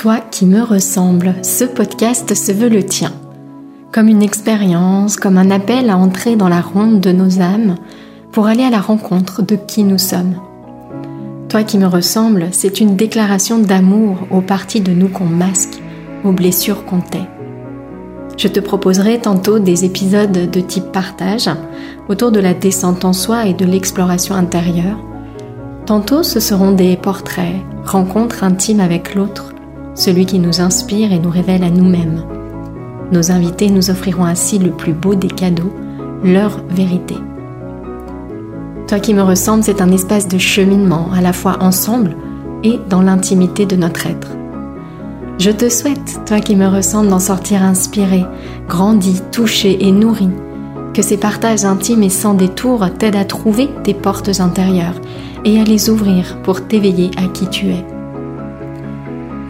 Toi qui me ressembles, ce podcast se veut le tien. Comme une expérience, comme un appel à entrer dans la ronde de nos âmes pour aller à la rencontre de qui nous sommes. Toi qui me ressembles, c'est une déclaration d'amour aux parties de nous qu'on masque, aux blessures qu'on tait. Je te proposerai tantôt des épisodes de type partage autour de la descente en soi et de l'exploration intérieure. Tantôt ce seront des portraits, rencontres intimes avec l'autre, celui qui nous inspire et nous révèle à nous-mêmes. Nos invités nous offriront ainsi le plus beau des cadeaux, leur vérité. Toi qui me ressembles, c'est un espace de cheminement, à la fois ensemble et dans l'intimité de notre être. Je te souhaite, toi qui me ressembles, d'en sortir inspiré, grandi, touché et nourri. Que ces partages intimes et sans détour t'aident à trouver tes portes intérieures et à les ouvrir pour t'éveiller à qui tu es.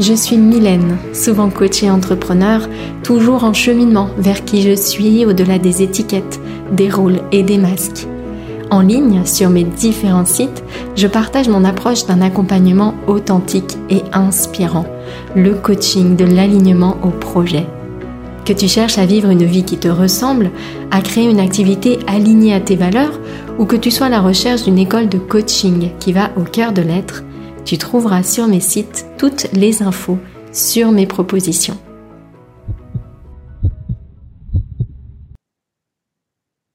Je suis Mylène, souvent coachée entrepreneur, toujours en cheminement vers qui je suis au-delà des étiquettes, des rôles et des masques. En ligne, sur mes différents sites, je partage mon approche d'un accompagnement authentique et inspirant, le coaching de l'alignement au projet. Que tu cherches à vivre une vie qui te ressemble, à créer une activité alignée à tes valeurs, ou que tu sois à la recherche d'une école de coaching qui va au cœur de l'être, tu trouveras sur mes sites toutes les infos sur mes propositions.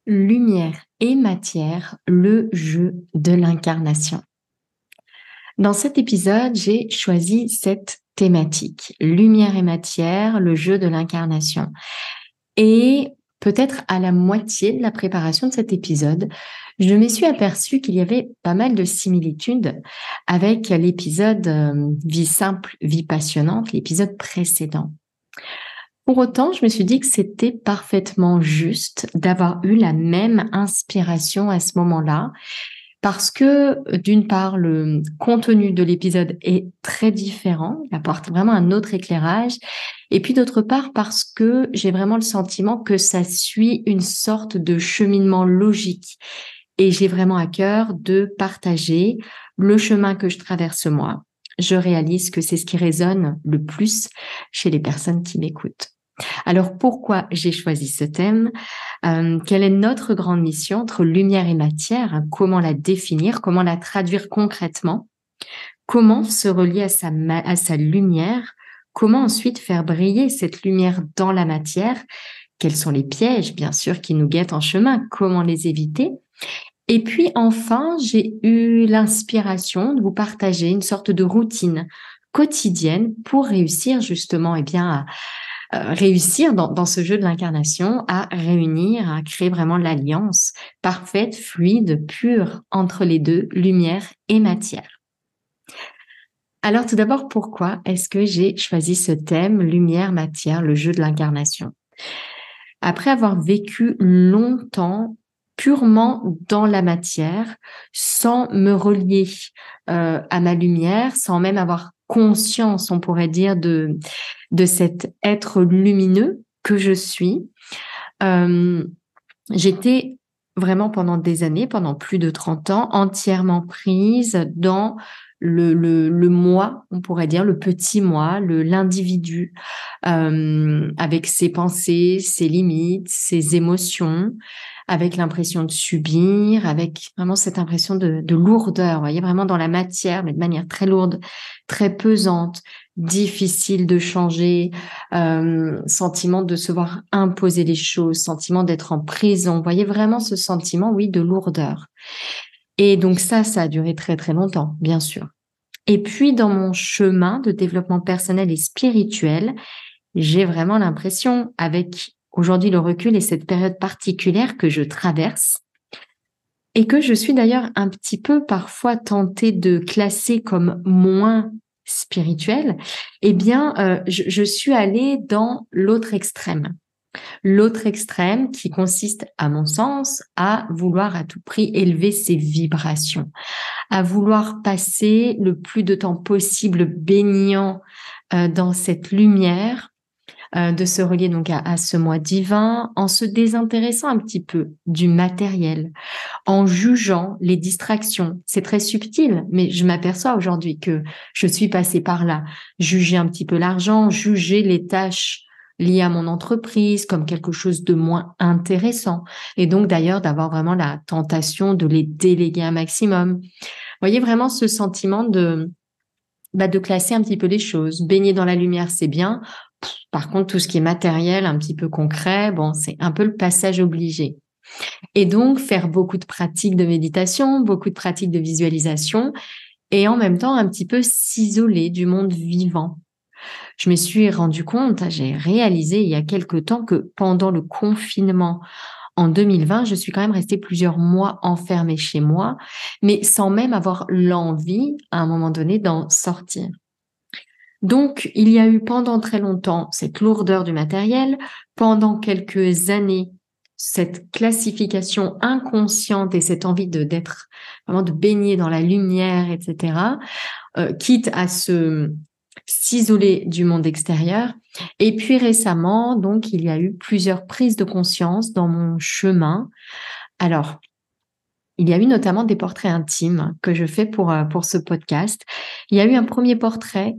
Lumière et matière, le jeu de l'incarnation. Dans cet épisode, j'ai choisi cette thématique, lumière et matière, le jeu de l'incarnation. Et peut-être à la moitié de la préparation de cet épisode, je me suis aperçue qu'il y avait pas mal de similitudes avec l'épisode euh, Vie simple, vie passionnante, l'épisode précédent. Pour autant, je me suis dit que c'était parfaitement juste d'avoir eu la même inspiration à ce moment-là, parce que d'une part, le contenu de l'épisode est très différent, il apporte vraiment un autre éclairage, et puis d'autre part, parce que j'ai vraiment le sentiment que ça suit une sorte de cheminement logique et j'ai vraiment à cœur de partager le chemin que je traverse moi. Je réalise que c'est ce qui résonne le plus chez les personnes qui m'écoutent. Alors pourquoi j'ai choisi ce thème? Euh, Quelle est notre grande mission entre lumière et matière? Comment la définir? Comment la traduire concrètement? Comment se relier à sa, à sa lumière? Comment ensuite faire briller cette lumière dans la matière? Quels sont les pièges, bien sûr, qui nous guettent en chemin? Comment les éviter? Et puis enfin, j'ai eu l'inspiration de vous partager une sorte de routine quotidienne pour réussir justement, eh bien, à, réussir dans, dans, ce jeu de l'incarnation à réunir, à créer vraiment l'alliance parfaite, fluide, pure entre les deux, lumière et matière. Alors tout d'abord, pourquoi est-ce que j'ai choisi ce thème, lumière, matière, le jeu de l'incarnation? Après avoir vécu longtemps purement dans la matière, sans me relier euh, à ma lumière, sans même avoir conscience, on pourrait dire, de, de cet être lumineux que je suis. Euh, j'étais vraiment pendant des années, pendant plus de 30 ans, entièrement prise dans le, le, moi, on pourrait dire, le petit moi, le l'individu, euh, avec ses pensées, ses limites, ses émotions, avec l'impression de subir, avec vraiment cette impression de, de lourdeur, vous voyez, vraiment dans la matière, mais de manière très lourde, très pesante, difficile de changer, euh, sentiment de se voir imposer les choses, sentiment d'être en prison, vous voyez vraiment ce sentiment, oui, de lourdeur. Et donc ça, ça a duré très très longtemps, bien sûr. Et puis dans mon chemin de développement personnel et spirituel, j'ai vraiment l'impression, avec aujourd'hui le recul et cette période particulière que je traverse et que je suis d'ailleurs un petit peu parfois tentée de classer comme moins spirituel, eh bien, euh, je, je suis allée dans l'autre extrême. L'autre extrême qui consiste, à mon sens, à vouloir à tout prix élever ses vibrations, à vouloir passer le plus de temps possible baignant euh, dans cette lumière euh, de se relier donc à, ce moi divin en se désintéressant un petit peu du matériel, en jugeant les distractions. C'est très subtil, mais je m'aperçois aujourd'hui que je suis passée par là. Juger un petit peu l'argent, juger les tâches liées à mon entreprise comme quelque chose de moins intéressant. Et donc d'ailleurs d'avoir vraiment la tentation de les déléguer un maximum. Vous voyez vraiment ce sentiment de bah, de classer un petit peu les choses. Baigner dans la lumière, c'est bien. Par contre, tout ce qui est matériel, un petit peu concret, bon, c'est un peu le passage obligé. Et donc, faire beaucoup de pratiques de méditation, beaucoup de pratiques de visualisation, et en même temps, un petit peu s'isoler du monde vivant. Je me suis rendu compte, j'ai réalisé il y a quelque temps que pendant le confinement, en 2020, je suis quand même restée plusieurs mois enfermée chez moi, mais sans même avoir l'envie, à un moment donné, d'en sortir. Donc, il y a eu pendant très longtemps cette lourdeur du matériel, pendant quelques années, cette classification inconsciente et cette envie de d'être vraiment de baigner dans la lumière, etc. Euh, quitte à se s'isoler du monde extérieur. Et puis récemment, donc, il y a eu plusieurs prises de conscience dans mon chemin. Alors, il y a eu notamment des portraits intimes que je fais pour, euh, pour ce podcast. Il y a eu un premier portrait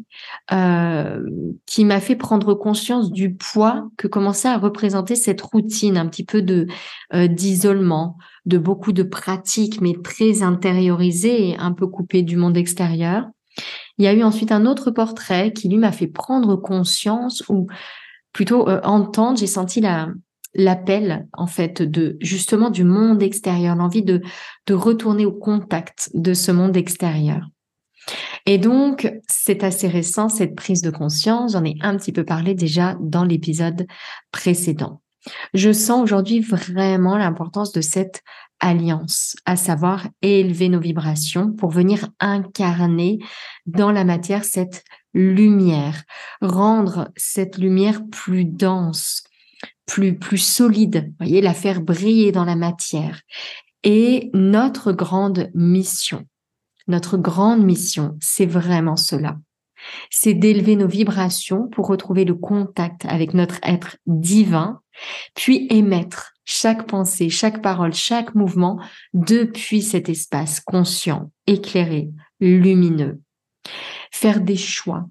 euh, qui m'a fait prendre conscience du poids que commençait à représenter cette routine un petit peu de euh, d'isolement, de beaucoup de pratiques, mais très intériorisées et un peu coupées du monde extérieur. Il y a eu ensuite un autre portrait qui lui m'a fait prendre conscience ou plutôt euh, entendre, j'ai senti la, l'appel en fait de justement du monde extérieur, l'envie de, de retourner au contact de ce monde extérieur. Et donc, c'est assez récent, cette prise de conscience. J'en ai un petit peu parlé déjà dans l'épisode précédent. Je sens aujourd'hui vraiment l'importance de cette alliance, à savoir élever nos vibrations pour venir incarner dans la matière cette lumière, rendre cette lumière plus dense, plus, plus solide, voyez, la faire briller dans la matière. Et notre grande mission, notre grande mission, c'est vraiment cela. C'est d'élever nos vibrations pour retrouver le contact avec notre être divin, puis émettre chaque pensée, chaque parole, chaque mouvement depuis cet espace conscient, éclairé, lumineux. Faire des choix.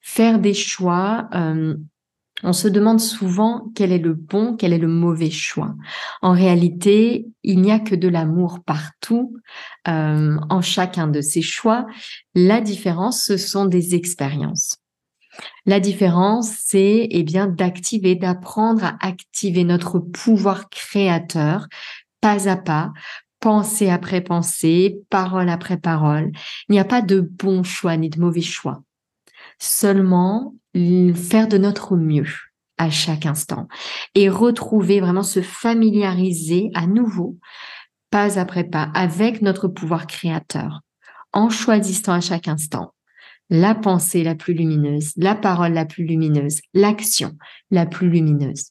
Faire des choix, euh, on se demande souvent quel est le bon, quel est le mauvais choix. En réalité, il n'y a que de l'amour partout, euh, en chacun de ces choix. La différence, ce sont des expériences. La différence, c'est eh d'activer, d'apprendre à activer notre pouvoir créateur pas à pas, pensée après pensée, parole après parole. Il n'y a pas de bon choix ni de mauvais choix. Seulement faire de notre mieux à chaque instant et retrouver vraiment se familiariser à nouveau, pas après pas, avec notre pouvoir créateur en choisissant à chaque instant la pensée la plus lumineuse, la parole la plus lumineuse, l'action la plus lumineuse.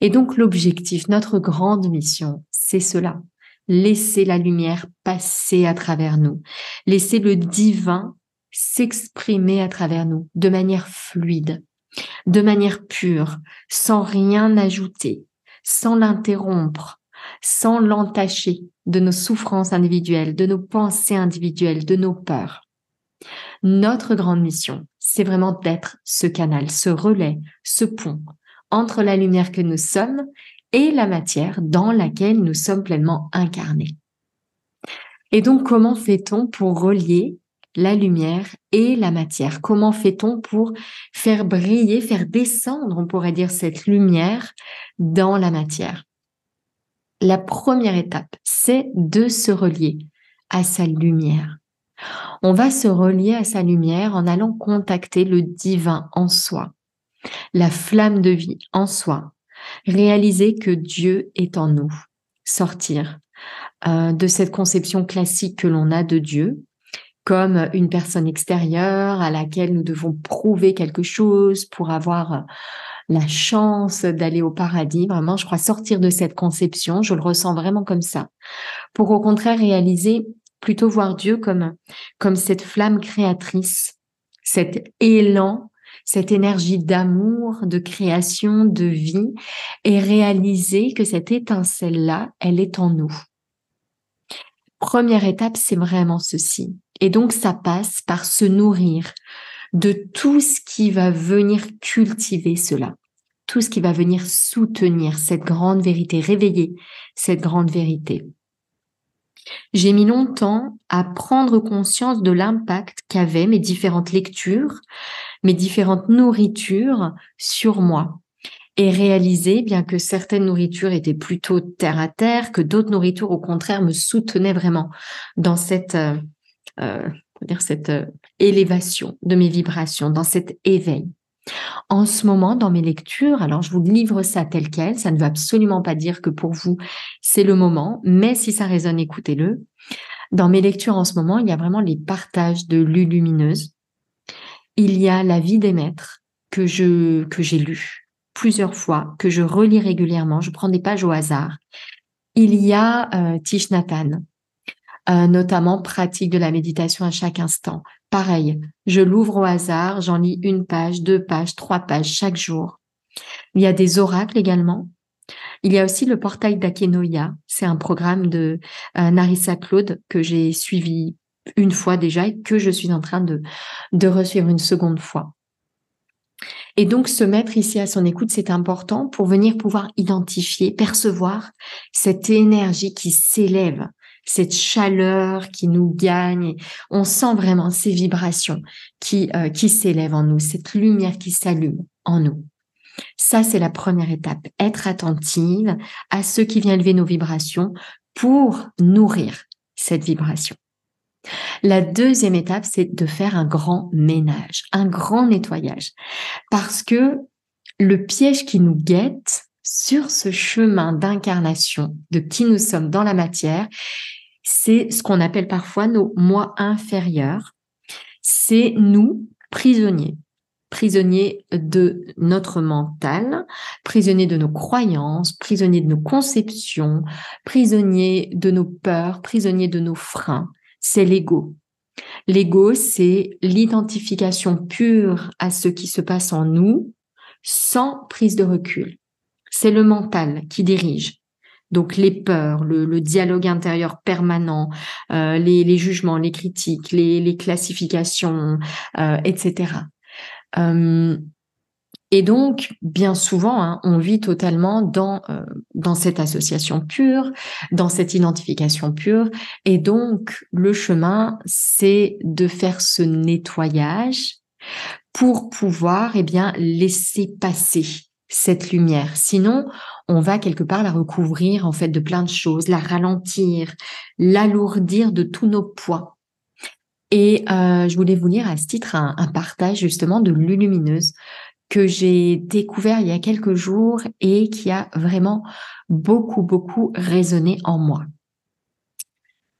Et donc l'objectif, notre grande mission, c'est cela. Laisser la lumière passer à travers nous. Laisser le divin s'exprimer à travers nous de manière fluide, de manière pure, sans rien ajouter, sans l'interrompre, sans l'entacher de nos souffrances individuelles, de nos pensées individuelles, de nos peurs. Notre grande mission, c'est vraiment d'être ce canal, ce relais, ce pont entre la lumière que nous sommes et la matière dans laquelle nous sommes pleinement incarnés. Et donc, comment fait-on pour relier la lumière et la matière? Comment fait-on pour faire briller, faire descendre, on pourrait dire, cette lumière dans la matière? La première étape, c'est de se relier à sa lumière. On va se relier à sa lumière en allant contacter le divin en soi, la flamme de vie en soi, réaliser que Dieu est en nous, sortir euh, de cette conception classique que l'on a de Dieu comme une personne extérieure à laquelle nous devons prouver quelque chose pour avoir la chance d'aller au paradis. Vraiment, je crois sortir de cette conception, je le ressens vraiment comme ça, pour au contraire réaliser plutôt voir Dieu comme, comme cette flamme créatrice, cet élan cette énergie d'amour, de création, de vie, et réaliser que cette étincelle-là, elle est en nous. Première étape, c'est vraiment ceci. Et donc, ça passe par se nourrir de tout ce qui va venir cultiver cela, tout ce qui va venir soutenir cette grande vérité, réveiller cette grande vérité. J'ai mis longtemps à prendre conscience de l'impact qu'avaient mes différentes lectures, mes différentes nourritures sur moi et réaliser bien que certaines nourritures étaient plutôt terre à terre, que d'autres nourritures au contraire me soutenaient vraiment dans cette euh, euh cette euh, élévation de mes vibrations, dans cet éveil. En ce moment, dans mes lectures, alors je vous livre ça tel quel, ça ne veut absolument pas dire que pour vous, c'est le moment, mais si ça résonne, écoutez-le. Dans mes lectures en ce moment, il y a vraiment les partages de Lulumineuse. Il y a La vie des maîtres que je que j'ai lu plusieurs fois, que je relis régulièrement. Je prends des pages au hasard. Il y a euh, Tish Nathan, euh, notamment pratique de la méditation à chaque instant. Pareil, je l'ouvre au hasard, j'en lis une page, deux pages, trois pages chaque jour. Il y a des oracles également. Il y a aussi le portail d'Akenoya. C'est un programme de euh, Narissa Claude que j'ai suivi une fois déjà et que je suis en train de, de resuivre une seconde fois. Et donc, se mettre ici à son écoute, c'est important pour venir pouvoir identifier, percevoir cette énergie qui s'élève cette chaleur qui nous gagne. On sent vraiment ces vibrations qui, euh, qui s'élèvent en nous, cette lumière qui s'allume en nous. Ça, c'est la première étape. Être attentive à ce qui vient élever nos vibrations pour nourrir cette vibration. La deuxième étape, c'est de faire un grand ménage, un grand nettoyage. Parce que le piège qui nous guette sur ce chemin d'incarnation de qui nous sommes dans la matière, c'est ce qu'on appelle parfois nos moi inférieurs. C'est nous, prisonniers, prisonniers de notre mental, prisonniers de nos croyances, prisonniers de nos conceptions, prisonniers de nos peurs, prisonniers de nos freins. C'est l'ego. L'ego, c'est l'identification pure à ce qui se passe en nous, sans prise de recul. C'est le mental qui dirige. Donc les peurs, le, dialogue intérieur permanent, euh, les, jugements, les critiques, les, classifications, euh, etc. Euh, et donc, bien souvent, hein, on vit totalement dans, dans cette association pure, dans cette identification pure. Et donc, le chemin, c'est de faire ce nettoyage pour pouvoir eh bien, laisser passer cette lumière. Sinon, on va quelque part la recouvrir en fait de plein de choses, la ralentir, l'alourdir de tous nos poids. Et euh, je voulais vous lire à ce titre un, partage justement de Lulumineuse que j'ai découvert il y a quelques jours et qui a vraiment beaucoup, beaucoup résonné en moi.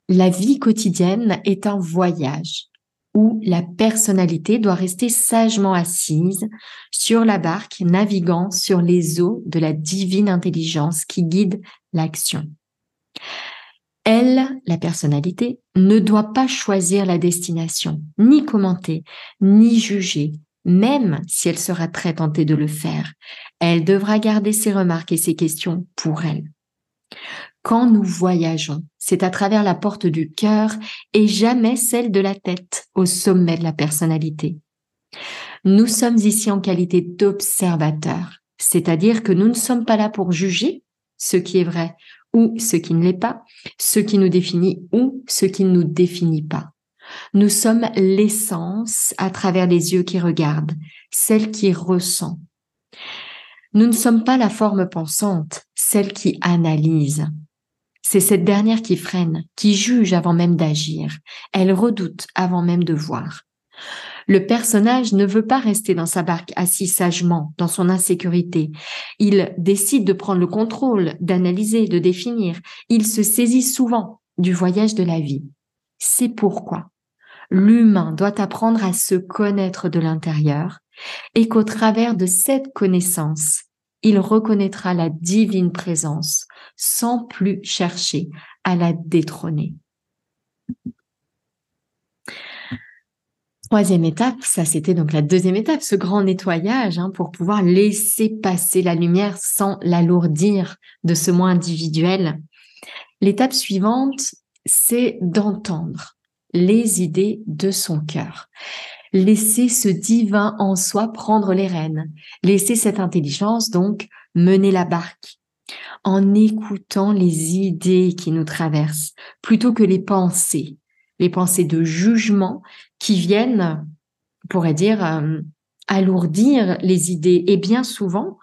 La vie quotidienne est un voyage où la personnalité doit rester sagement assise sur la barque, naviguant sur les eaux de la divine intelligence qui guide l'action. Elle, la personnalité, ne doit pas choisir la destination, ni commenter, ni juger, même si elle sera très tentée de le faire. Elle devra garder ses remarques et ses questions pour elle. Quand nous voyageons, c'est à travers la porte du cœur et jamais celle de la tête au sommet de la personnalité. Nous sommes ici en qualité d'observateurs, c'est-à-dire que nous ne sommes pas là pour juger ce qui est vrai ou ce qui ne l'est pas, ce qui nous définit ou ce qui ne nous définit pas. Nous sommes l'essence à travers les yeux qui regardent, celle qui ressent. Nous ne sommes pas la forme pensante, celle qui analyse. C'est cette dernière qui freine, qui juge avant même d'agir. Elle redoute avant même de voir. Le personnage ne veut pas rester dans sa barque assis sagement dans son insécurité. Il décide de prendre le contrôle, d'analyser, de définir. Il se saisit souvent du voyage de la vie. C'est pourquoi l'humain doit apprendre à se connaître de l'intérieur et qu'au travers de cette connaissance, il reconnaîtra la divine présence sans plus chercher à la détrôner. Troisième étape, ça c'était donc la deuxième étape, ce grand nettoyage hein, pour pouvoir laisser passer la lumière sans l'alourdir de ce moi individuel. L'étape suivante, c'est d'entendre les idées de son cœur. Laisser ce divin en soi prendre les rênes. Laisser cette intelligence donc mener la barque en écoutant les idées qui nous traversent plutôt que les pensées, les pensées de jugement qui viennent, on pourrait dire, euh, alourdir les idées et bien souvent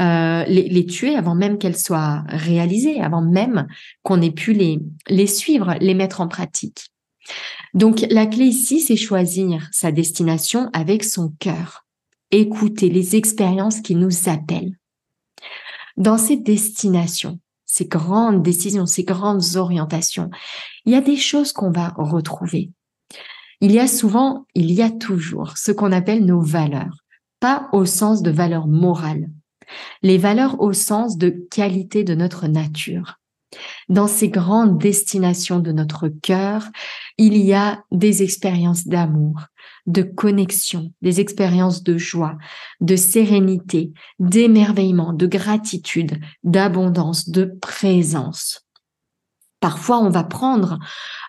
euh, les, tuer avant même qu'elles soient réalisées, avant même qu'on ait pu les, les suivre, les mettre en pratique. Donc la clé ici, c'est choisir sa destination avec son cœur, écouter les expériences qui nous appellent. Dans ces destinations, ces grandes décisions, ces grandes orientations, il y a des choses qu'on va retrouver. Il y a souvent, il y a toujours ce qu'on appelle nos valeurs, pas au sens de valeurs morales, les valeurs au sens de qualité de notre nature. Dans ces grandes destinations de notre cœur, il y a des expériences d'amour, de connexion, des expériences de joie, de sérénité, d'émerveillement, de gratitude, d'abondance, de présence. Parfois, on va prendre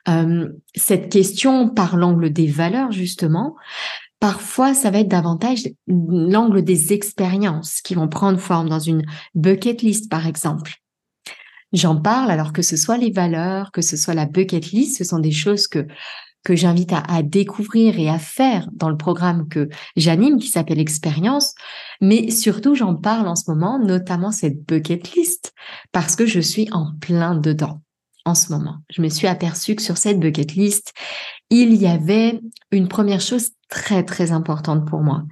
euh, cette question par l'angle des valeurs, justement. Parfois, ça va être davantage l'angle des expériences qui vont prendre forme dans une bucket list, par exemple. J'en parle alors que ce soit les valeurs, que ce soit la bucket list, ce sont des choses que j'invite à, à, découvrir et à faire dans le programme que j'anime qui s'appelle Expérience. Mais surtout, j'en parle en ce moment, notamment cette bucket list, parce que je suis en plein dedans en ce moment. Je me suis aperçue que sur cette bucket list, il y avait une première chose très très importante pour moi,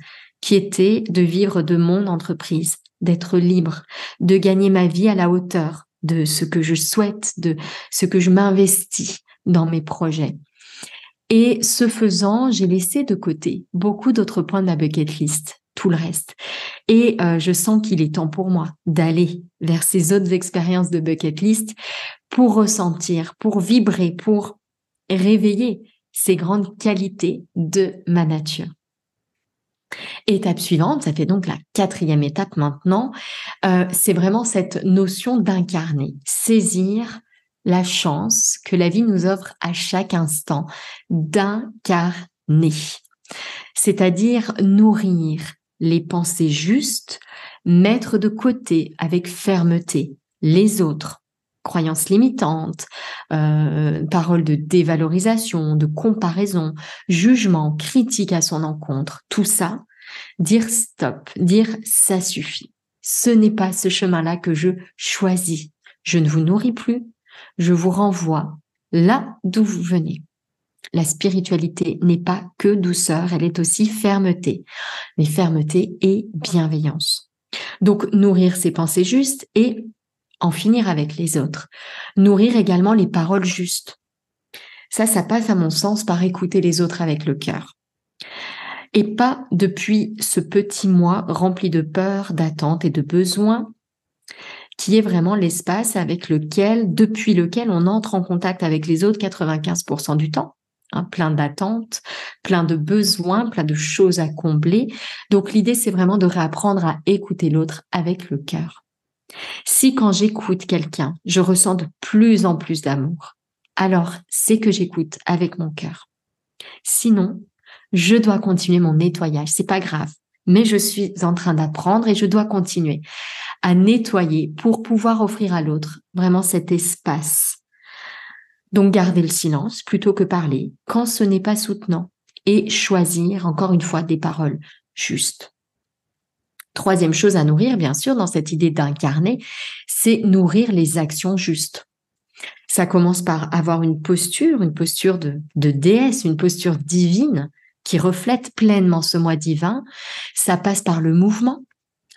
qui était de vivre de mon entreprise, d'être libre, de gagner ma vie à la hauteur de ce que je souhaite, de ce que je m'investis dans mes projets. Et ce faisant, j'ai laissé de côté beaucoup d'autres points de ma bucket list, tout le reste. Et euh, je sens qu'il est temps pour moi d'aller vers ces autres expériences de bucket list pour ressentir, pour vibrer, pour réveiller ces grandes qualités de ma nature. Étape suivante, ça fait donc la quatrième étape maintenant, euh, c'est vraiment cette notion d'incarner, saisir la chance que la vie nous offre à chaque instant d'incarner, c'est-à-dire nourrir les pensées justes, mettre de côté avec fermeté les autres, croyances limitantes, euh, paroles de dévalorisation, de comparaison, jugement, critique à son encontre, tout ça, dire stop, dire ça suffit. Ce n'est pas ce chemin-là que je choisis. Je ne vous nourris plus, je vous renvoie là d'où vous venez. La spiritualité n'est pas que douceur, elle est aussi fermeté, mais fermeté et bienveillance. Donc nourrir ses pensées justes et en finir avec les autres. Nourrir également les paroles justes. Ça, ça passe à mon sens par écouter les autres avec le cœur. Et pas depuis ce petit moi rempli de peur, d'attente et de besoins qui est vraiment l'espace avec lequel, depuis lequel on entre en contact avec les autres 95% du temps. Hein, plein d'attentes, plein de besoins, plein de choses à combler. Donc l'idée, c'est vraiment de réapprendre à écouter l'autre avec le cœur. Si quand j'écoute quelqu'un, je ressens de plus en plus d'amour, alors c'est que j'écoute avec mon cœur. Sinon, je dois continuer mon nettoyage. C'est pas grave, mais je suis en train d'apprendre et je dois continuer à nettoyer pour pouvoir offrir à l'autre vraiment cet espace. Donc garder le silence plutôt que parler quand ce n'est pas soutenant et choisir encore une fois des paroles justes. Troisième chose à nourrir, bien sûr, dans cette idée d'incarner, c'est nourrir les actions justes. Ça commence par avoir une posture, une posture de, déesse, une posture divine qui reflète pleinement ce moi divin. Ça passe par le mouvement,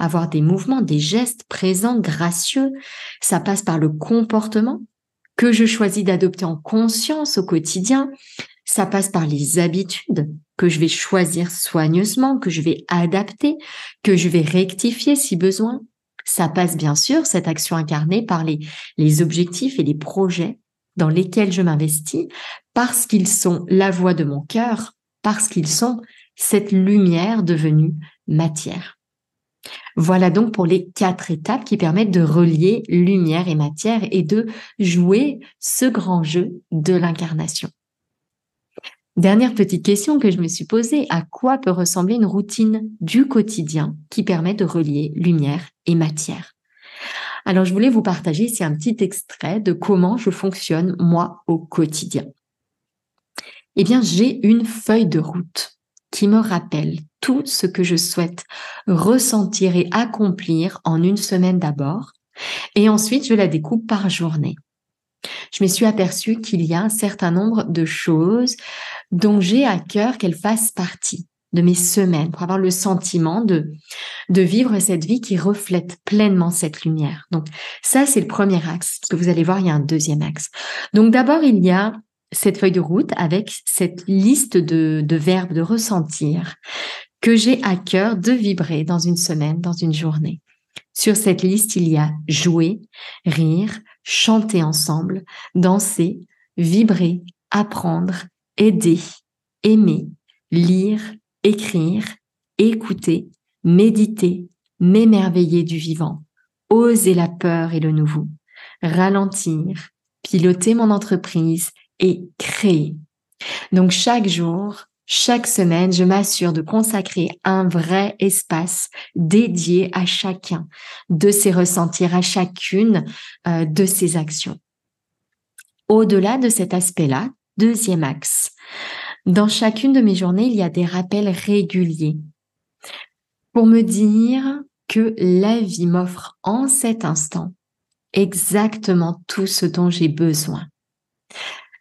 avoir des mouvements, des gestes présents, gracieux. Ça passe par le comportement que je choisis d'adopter en conscience au quotidien. Ça passe par les habitudes que je vais choisir soigneusement, que je vais adapter, que je vais rectifier si besoin. Ça passe bien sûr, cette action incarnée, par les, les objectifs et les projets dans lesquels je m'investis, parce qu'ils sont la voix de mon cœur, parce qu'ils sont cette lumière devenue matière. Voilà donc pour les quatre étapes qui permettent de relier lumière et matière et de jouer ce grand jeu de l'incarnation. Dernière petite question que je me suis posée, à quoi peut ressembler une routine du quotidien qui permet de relier lumière et matière? Alors je voulais vous partager ici un petit extrait de comment je fonctionne moi au quotidien. Eh bien, j'ai une feuille de route qui me rappelle tout ce que je souhaite ressentir et accomplir en une semaine d'abord, et ensuite je la découpe par journée. Je me suis aperçue qu'il y a un certain nombre de choses dont j'ai à cœur qu'elles fassent partie de mes semaines pour avoir le sentiment de, de vivre cette vie qui reflète pleinement cette lumière. Donc ça, c'est le premier axe. Ce que vous allez voir, il y a un deuxième axe. Donc d'abord, il y a cette feuille de route avec cette liste de, de verbes de ressentir que j'ai à cœur de vibrer dans une semaine, dans une journée. Sur cette liste, il y a jouer, rire, chanter ensemble, danser, vibrer, apprendre, aider, aimer, lire, écrire, écouter, méditer, m'émerveiller du vivant, oser la peur et le nouveau, ralentir, piloter mon entreprise et créer. Donc chaque jour, chaque semaine, je m'assure de consacrer un vrai espace dédié à chacun de ses ressentir, à chacune euh, de ses actions. Au-delà de cet aspect-là, deuxième axe, dans chacune de mes journées, il y a des rappels réguliers pour me dire que la vie m'offre en cet instant exactement tout ce dont j'ai besoin.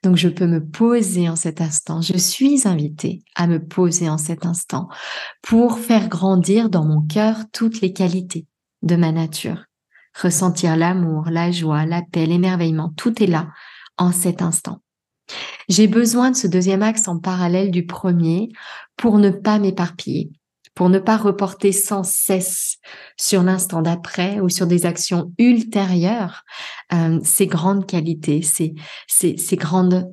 Donc je peux me poser en cet instant. Je suis invitée à me poser en cet instant pour faire grandir dans mon cœur toutes les qualités de ma nature. Ressentir l'amour, la joie, la paix, l'émerveillement, tout est là en cet instant. J'ai besoin de ce deuxième axe en parallèle du premier pour ne pas m'éparpiller, pour ne pas reporter sans cesse sur l'instant d'après ou sur des actions ultérieures euh, ces grandes qualités, ces, ces, ces grandes,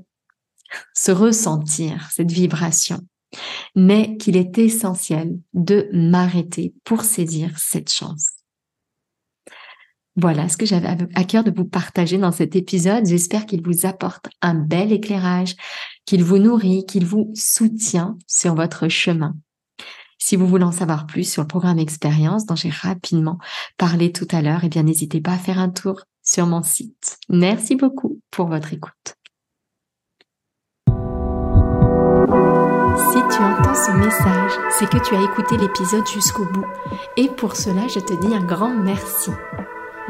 se ressentir, cette vibration. Mais qu'il est essentiel de m'arrêter pour saisir cette chance. Voilà ce que j'avais à cœur de vous partager dans cet épisode. J'espère qu'il vous apporte un bel éclairage, qu'il vous nourrit, qu'il vous soutient sur votre chemin. Si vous voulez en savoir plus sur le programme Expérience dont j'ai rapidement parlé tout à l'heure, eh bien n'hésitez pas à faire un tour sur mon site. Merci beaucoup pour votre écoute. Si tu entends ce message, c'est que tu as écouté l'épisode jusqu'au bout. Et pour cela, je te dis un grand merci.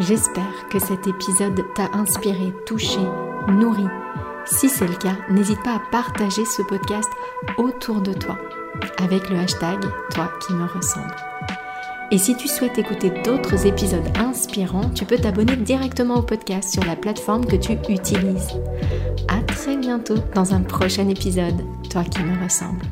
J'espère que cet épisode t'a inspiré, touché, nourri. Si c'est le cas, n'hésite pas à partager ce podcast autour de toi avec le hashtag Toi qui me ressemble. Et si tu souhaites écouter d'autres épisodes inspirants, tu peux t'abonner directement au podcast sur la plateforme que tu utilises. À très bientôt dans un prochain épisode, Toi qui me ressemble.